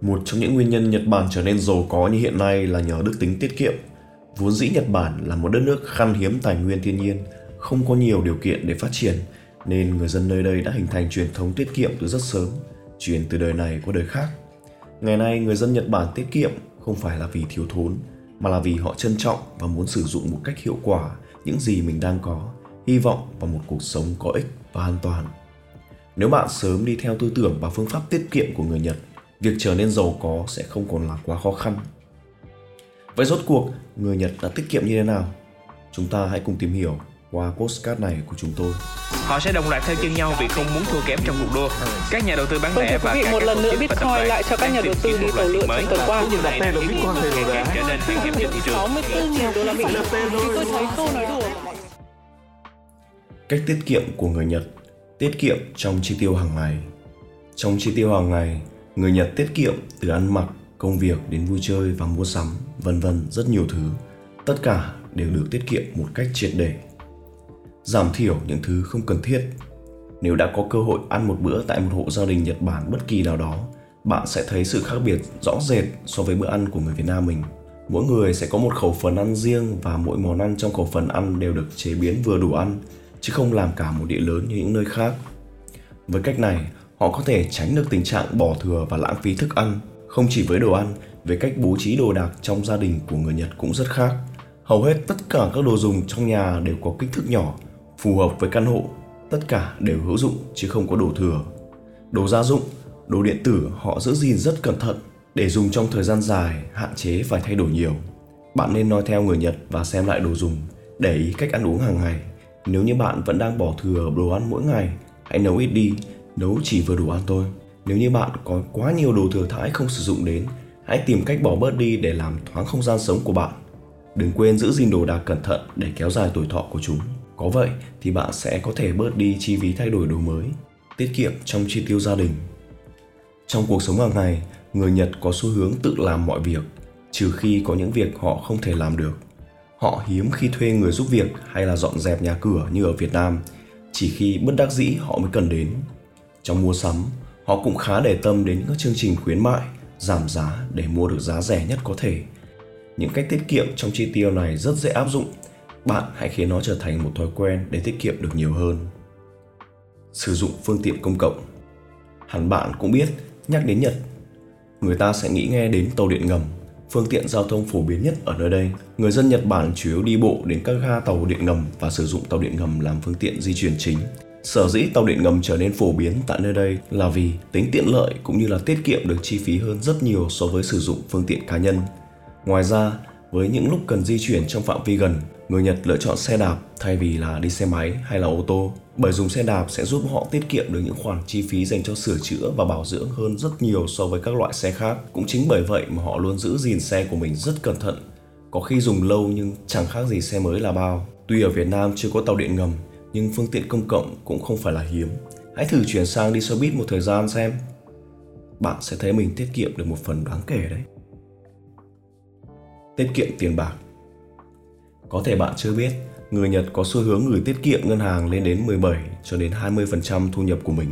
Một trong những nguyên nhân Nhật Bản trở nên giàu có như hiện nay là nhờ đức tính tiết kiệm. Vốn dĩ Nhật Bản là một đất nước khan hiếm tài nguyên thiên nhiên, không có nhiều điều kiện để phát triển, nên người dân nơi đây đã hình thành truyền thống tiết kiệm từ rất sớm, truyền từ đời này qua đời khác. Ngày nay, người dân Nhật Bản tiết kiệm không phải là vì thiếu thốn, mà là vì họ trân trọng và muốn sử dụng một cách hiệu quả những gì mình đang có, hy vọng vào một cuộc sống có ích và an toàn. Nếu bạn sớm đi theo tư tưởng và phương pháp tiết kiệm của người Nhật, việc trở nên giàu có sẽ không còn là quá khó khăn. Vậy rốt cuộc, người Nhật đã tiết kiệm như thế nào? Chúng ta hãy cùng tìm hiểu qua postcard này của chúng tôi. Họ sẽ đồng loạt theo chân nhau vì không muốn thua kém trong cuộc đua. Các nhà đầu tư bán lẻ và các một lần nữa Bitcoin lại cho các nhà đầu tư đi tàu lượn trong tuần qua. Điều này là Bitcoin trở nên hạn hẹp trên thị trường. 64 nghìn đô la Mỹ. Tôi thấy câu nói đùa. Cách tiết kiệm của người Nhật Tiết kiệm trong chi tiêu hàng ngày Trong chi tiêu hàng ngày, người Nhật tiết kiệm từ ăn mặc, công việc đến vui chơi và mua sắm, vân vân rất nhiều thứ. Tất cả đều được tiết kiệm một cách triệt để giảm thiểu những thứ không cần thiết. Nếu đã có cơ hội ăn một bữa tại một hộ gia đình Nhật Bản bất kỳ nào đó, bạn sẽ thấy sự khác biệt rõ rệt so với bữa ăn của người Việt Nam mình. Mỗi người sẽ có một khẩu phần ăn riêng và mỗi món ăn trong khẩu phần ăn đều được chế biến vừa đủ ăn, chứ không làm cả một đĩa lớn như những nơi khác. Với cách này, họ có thể tránh được tình trạng bỏ thừa và lãng phí thức ăn. Không chỉ với đồ ăn, về cách bố trí đồ đạc trong gia đình của người Nhật cũng rất khác. Hầu hết tất cả các đồ dùng trong nhà đều có kích thước nhỏ phù hợp với căn hộ tất cả đều hữu dụng chứ không có đồ thừa đồ gia dụng đồ điện tử họ giữ gìn rất cẩn thận để dùng trong thời gian dài hạn chế phải thay đổi nhiều bạn nên nói theo người nhật và xem lại đồ dùng để ý cách ăn uống hàng ngày nếu như bạn vẫn đang bỏ thừa đồ ăn mỗi ngày hãy nấu ít đi nấu chỉ vừa đủ ăn thôi nếu như bạn có quá nhiều đồ thừa thãi không sử dụng đến hãy tìm cách bỏ bớt đi để làm thoáng không gian sống của bạn đừng quên giữ gìn đồ đạc cẩn thận để kéo dài tuổi thọ của chúng có vậy thì bạn sẽ có thể bớt đi chi phí thay đổi đồ mới, tiết kiệm trong chi tiêu gia đình. Trong cuộc sống hàng ngày, người Nhật có xu hướng tự làm mọi việc, trừ khi có những việc họ không thể làm được. Họ hiếm khi thuê người giúp việc hay là dọn dẹp nhà cửa như ở Việt Nam, chỉ khi bất đắc dĩ họ mới cần đến. Trong mua sắm, họ cũng khá để tâm đến các chương trình khuyến mại, giảm giá để mua được giá rẻ nhất có thể. Những cách tiết kiệm trong chi tiêu này rất dễ áp dụng. Bạn hãy khiến nó trở thành một thói quen để tiết kiệm được nhiều hơn. Sử dụng phương tiện công cộng. Hẳn bạn cũng biết nhắc đến nhật người ta sẽ nghĩ nghe đến tàu điện ngầm phương tiện giao thông phổ biến nhất ở nơi đây. Người dân nhật bản chủ yếu đi bộ đến các ga tàu điện ngầm và sử dụng tàu điện ngầm làm phương tiện di chuyển chính sở dĩ tàu điện ngầm trở nên phổ biến tại nơi đây là vì tính tiện lợi cũng như là tiết kiệm được chi phí hơn rất nhiều so với sử dụng phương tiện cá nhân ngoài ra với những lúc cần di chuyển trong phạm vi gần người Nhật lựa chọn xe đạp thay vì là đi xe máy hay là ô tô bởi dùng xe đạp sẽ giúp họ tiết kiệm được những khoản chi phí dành cho sửa chữa và bảo dưỡng hơn rất nhiều so với các loại xe khác. Cũng chính bởi vậy mà họ luôn giữ gìn xe của mình rất cẩn thận. Có khi dùng lâu nhưng chẳng khác gì xe mới là bao. Tuy ở Việt Nam chưa có tàu điện ngầm, nhưng phương tiện công cộng cũng không phải là hiếm. Hãy thử chuyển sang đi xe buýt một thời gian xem. Bạn sẽ thấy mình tiết kiệm được một phần đáng kể đấy. Tiết kiệm tiền bạc có thể bạn chưa biết, người Nhật có xu hướng gửi tiết kiệm ngân hàng lên đến 17 cho đến 20% thu nhập của mình.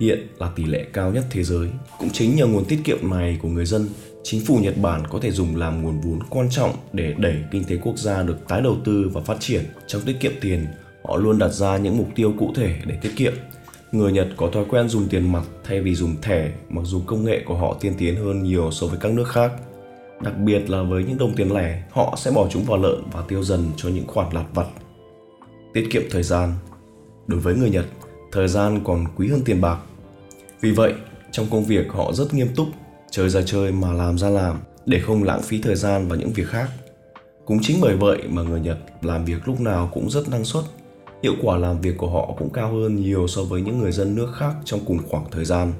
Hiện là tỷ lệ cao nhất thế giới. Cũng chính nhờ nguồn tiết kiệm này của người dân, chính phủ Nhật Bản có thể dùng làm nguồn vốn quan trọng để đẩy kinh tế quốc gia được tái đầu tư và phát triển. Trong tiết kiệm tiền, họ luôn đặt ra những mục tiêu cụ thể để tiết kiệm. Người Nhật có thói quen dùng tiền mặt thay vì dùng thẻ, mặc dù công nghệ của họ tiên tiến hơn nhiều so với các nước khác. Đặc biệt là với những đồng tiền lẻ họ sẽ bỏ chúng vào lợn và tiêu dần cho những khoản lặt vặt. Tiết kiệm thời gian. Đối với người nhật thời gian còn quý hơn tiền bạc. Vì vậy trong công việc họ rất nghiêm túc chơi ra chơi mà làm ra làm để không lãng phí thời gian vào những việc khác. Cũng chính bởi vậy mà người nhật làm việc lúc nào cũng rất năng suất hiệu quả làm việc của họ cũng cao hơn nhiều so với những người dân nước khác trong cùng khoảng thời gian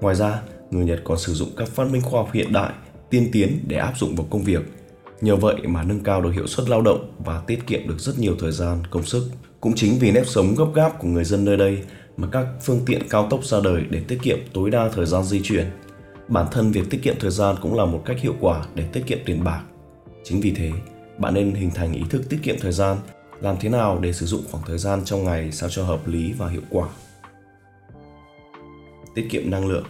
ngoài ra người nhật còn sử dụng các phát minh khoa học hiện đại tiên tiến để áp dụng vào công việc. Nhờ vậy mà nâng cao được hiệu suất lao động và tiết kiệm được rất nhiều thời gian, công sức. Cũng chính vì nếp sống gấp gáp của người dân nơi đây mà các phương tiện cao tốc ra đời để tiết kiệm tối đa thời gian di chuyển. Bản thân việc tiết kiệm thời gian cũng là một cách hiệu quả để tiết kiệm tiền bạc. Chính vì thế, bạn nên hình thành ý thức tiết kiệm thời gian, làm thế nào để sử dụng khoảng thời gian trong ngày sao cho hợp lý và hiệu quả. Tiết kiệm năng lượng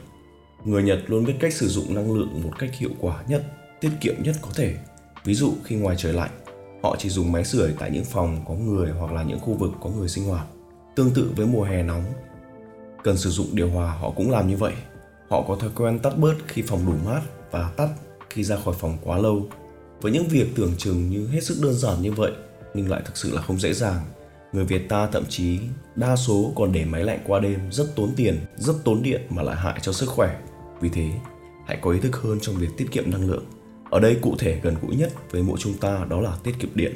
Người Nhật luôn biết cách sử dụng năng lượng một cách hiệu quả nhất, tiết kiệm nhất có thể. Ví dụ khi ngoài trời lạnh, họ chỉ dùng máy sưởi tại những phòng có người hoặc là những khu vực có người sinh hoạt. Tương tự với mùa hè nóng, cần sử dụng điều hòa họ cũng làm như vậy. Họ có thói quen tắt bớt khi phòng đủ mát và tắt khi ra khỏi phòng quá lâu. Với những việc tưởng chừng như hết sức đơn giản như vậy nhưng lại thực sự là không dễ dàng. Người Việt ta thậm chí đa số còn để máy lạnh qua đêm rất tốn tiền, rất tốn điện mà lại hại cho sức khỏe. Vì thế, hãy có ý thức hơn trong việc tiết kiệm năng lượng. Ở đây cụ thể gần gũi nhất với mỗi chúng ta đó là tiết kiệm điện.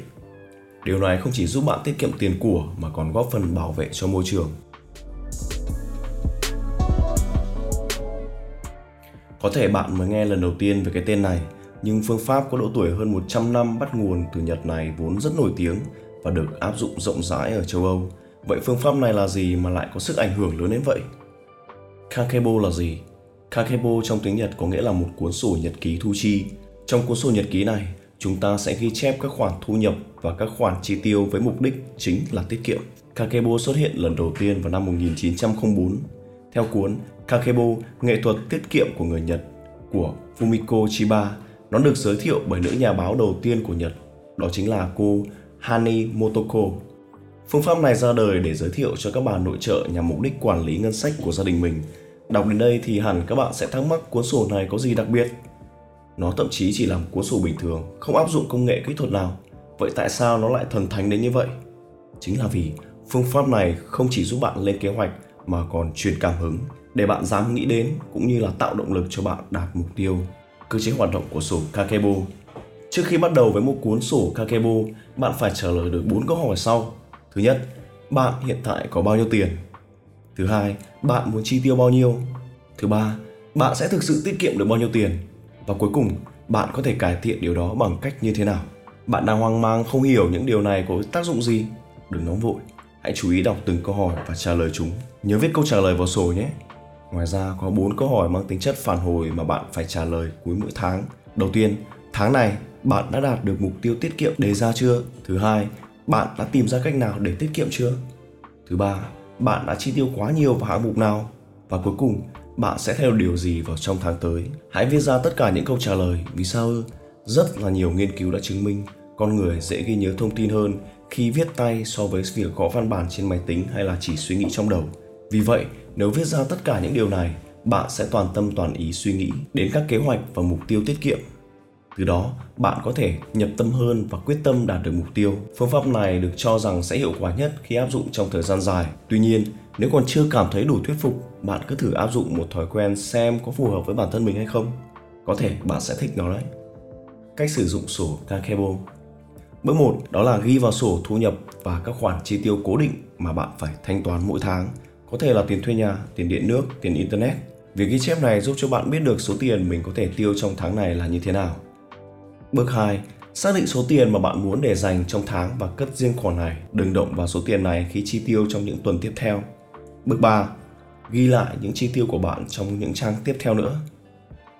Điều này không chỉ giúp bạn tiết kiệm tiền của mà còn góp phần bảo vệ cho môi trường. Có thể bạn mới nghe lần đầu tiên về cái tên này, nhưng phương pháp có độ tuổi hơn 100 năm bắt nguồn từ Nhật này vốn rất nổi tiếng và được áp dụng rộng rãi ở châu Âu. Vậy phương pháp này là gì mà lại có sức ảnh hưởng lớn đến vậy? Kakebo là gì? Kakebo trong tiếng Nhật có nghĩa là một cuốn sổ nhật ký thu chi. Trong cuốn sổ nhật ký này, chúng ta sẽ ghi chép các khoản thu nhập và các khoản chi tiêu với mục đích chính là tiết kiệm. Kakebo xuất hiện lần đầu tiên vào năm 1904. Theo cuốn Kakebo, nghệ thuật tiết kiệm của người Nhật của Fumiko Chiba, nó được giới thiệu bởi nữ nhà báo đầu tiên của Nhật, đó chính là cô Hani Motoko. Phương pháp này ra đời để giới thiệu cho các bà nội trợ nhằm mục đích quản lý ngân sách của gia đình mình. Đọc đến đây thì hẳn các bạn sẽ thắc mắc cuốn sổ này có gì đặc biệt. Nó thậm chí chỉ là một cuốn sổ bình thường, không áp dụng công nghệ kỹ thuật nào. Vậy tại sao nó lại thần thánh đến như vậy? Chính là vì phương pháp này không chỉ giúp bạn lên kế hoạch mà còn truyền cảm hứng để bạn dám nghĩ đến cũng như là tạo động lực cho bạn đạt mục tiêu. Cơ chế hoạt động của sổ Kakebo Trước khi bắt đầu với một cuốn sổ Kakebo, bạn phải trả lời được 4 câu hỏi sau. Thứ nhất, bạn hiện tại có bao nhiêu tiền? Thứ hai, bạn muốn chi tiêu bao nhiêu? Thứ ba, bạn sẽ thực sự tiết kiệm được bao nhiêu tiền? Và cuối cùng, bạn có thể cải thiện điều đó bằng cách như thế nào? Bạn đang hoang mang không hiểu những điều này có tác dụng gì? Đừng nóng vội, hãy chú ý đọc từng câu hỏi và trả lời chúng. Nhớ viết câu trả lời vào sổ nhé. Ngoài ra có 4 câu hỏi mang tính chất phản hồi mà bạn phải trả lời cuối mỗi tháng. Đầu tiên, tháng này bạn đã đạt được mục tiêu tiết kiệm đề ra chưa? Thứ hai, bạn đã tìm ra cách nào để tiết kiệm chưa? Thứ ba, bạn đã chi tiêu quá nhiều vào hạng mục nào? Và cuối cùng, bạn sẽ theo điều gì vào trong tháng tới? Hãy viết ra tất cả những câu trả lời. Vì sao ư? Rất là nhiều nghiên cứu đã chứng minh con người dễ ghi nhớ thông tin hơn khi viết tay so với việc gõ văn bản trên máy tính hay là chỉ suy nghĩ trong đầu. Vì vậy, nếu viết ra tất cả những điều này, bạn sẽ toàn tâm toàn ý suy nghĩ đến các kế hoạch và mục tiêu tiết kiệm từ đó, bạn có thể nhập tâm hơn và quyết tâm đạt được mục tiêu. Phương pháp này được cho rằng sẽ hiệu quả nhất khi áp dụng trong thời gian dài. Tuy nhiên, nếu còn chưa cảm thấy đủ thuyết phục, bạn cứ thử áp dụng một thói quen xem có phù hợp với bản thân mình hay không. Có thể bạn sẽ thích nó đấy. Cách sử dụng sổ Kakebo Bước 1 đó là ghi vào sổ thu nhập và các khoản chi tiêu cố định mà bạn phải thanh toán mỗi tháng. Có thể là tiền thuê nhà, tiền điện nước, tiền internet. Việc ghi chép này giúp cho bạn biết được số tiền mình có thể tiêu trong tháng này là như thế nào. Bước 2. Xác định số tiền mà bạn muốn để dành trong tháng và cất riêng khoản này. Đừng động vào số tiền này khi chi tiêu trong những tuần tiếp theo. Bước 3. Ghi lại những chi tiêu của bạn trong những trang tiếp theo nữa.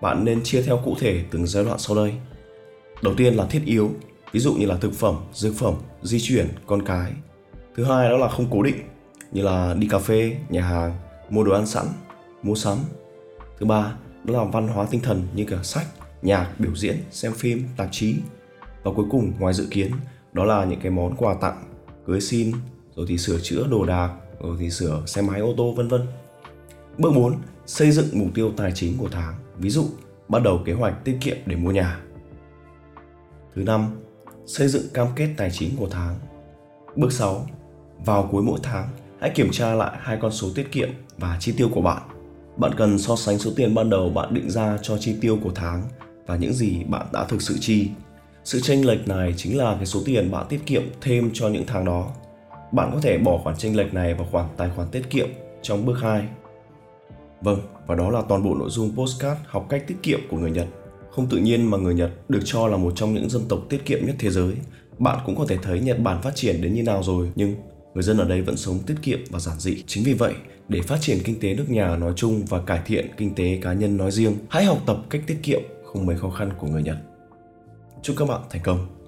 Bạn nên chia theo cụ thể từng giai đoạn sau đây. Đầu tiên là thiết yếu, ví dụ như là thực phẩm, dược phẩm, di chuyển, con cái. Thứ hai đó là không cố định, như là đi cà phê, nhà hàng, mua đồ ăn sẵn, mua sắm. Thứ ba đó là văn hóa tinh thần như cả sách, nhạc, biểu diễn, xem phim, tạp chí. Và cuối cùng ngoài dự kiến đó là những cái món quà tặng, cưới xin, rồi thì sửa chữa đồ đạc, rồi thì sửa xe máy ô tô vân vân. Bước 4. Xây dựng mục tiêu tài chính của tháng. Ví dụ, bắt đầu kế hoạch tiết kiệm để mua nhà. Thứ năm, xây dựng cam kết tài chính của tháng. Bước 6. Vào cuối mỗi tháng, hãy kiểm tra lại hai con số tiết kiệm và chi tiêu của bạn. Bạn cần so sánh số tiền ban đầu bạn định ra cho chi tiêu của tháng và những gì bạn đã thực sự chi. Sự chênh lệch này chính là cái số tiền bạn tiết kiệm thêm cho những tháng đó. Bạn có thể bỏ khoản chênh lệch này vào khoản tài khoản tiết kiệm trong bước 2. Vâng, và đó là toàn bộ nội dung postcard học cách tiết kiệm của người Nhật. Không tự nhiên mà người Nhật được cho là một trong những dân tộc tiết kiệm nhất thế giới. Bạn cũng có thể thấy Nhật Bản phát triển đến như nào rồi, nhưng người dân ở đây vẫn sống tiết kiệm và giản dị. Chính vì vậy, để phát triển kinh tế nước nhà nói chung và cải thiện kinh tế cá nhân nói riêng, hãy học tập cách tiết kiệm không mấy khó khăn của người Nhật. Chúc các bạn thành công!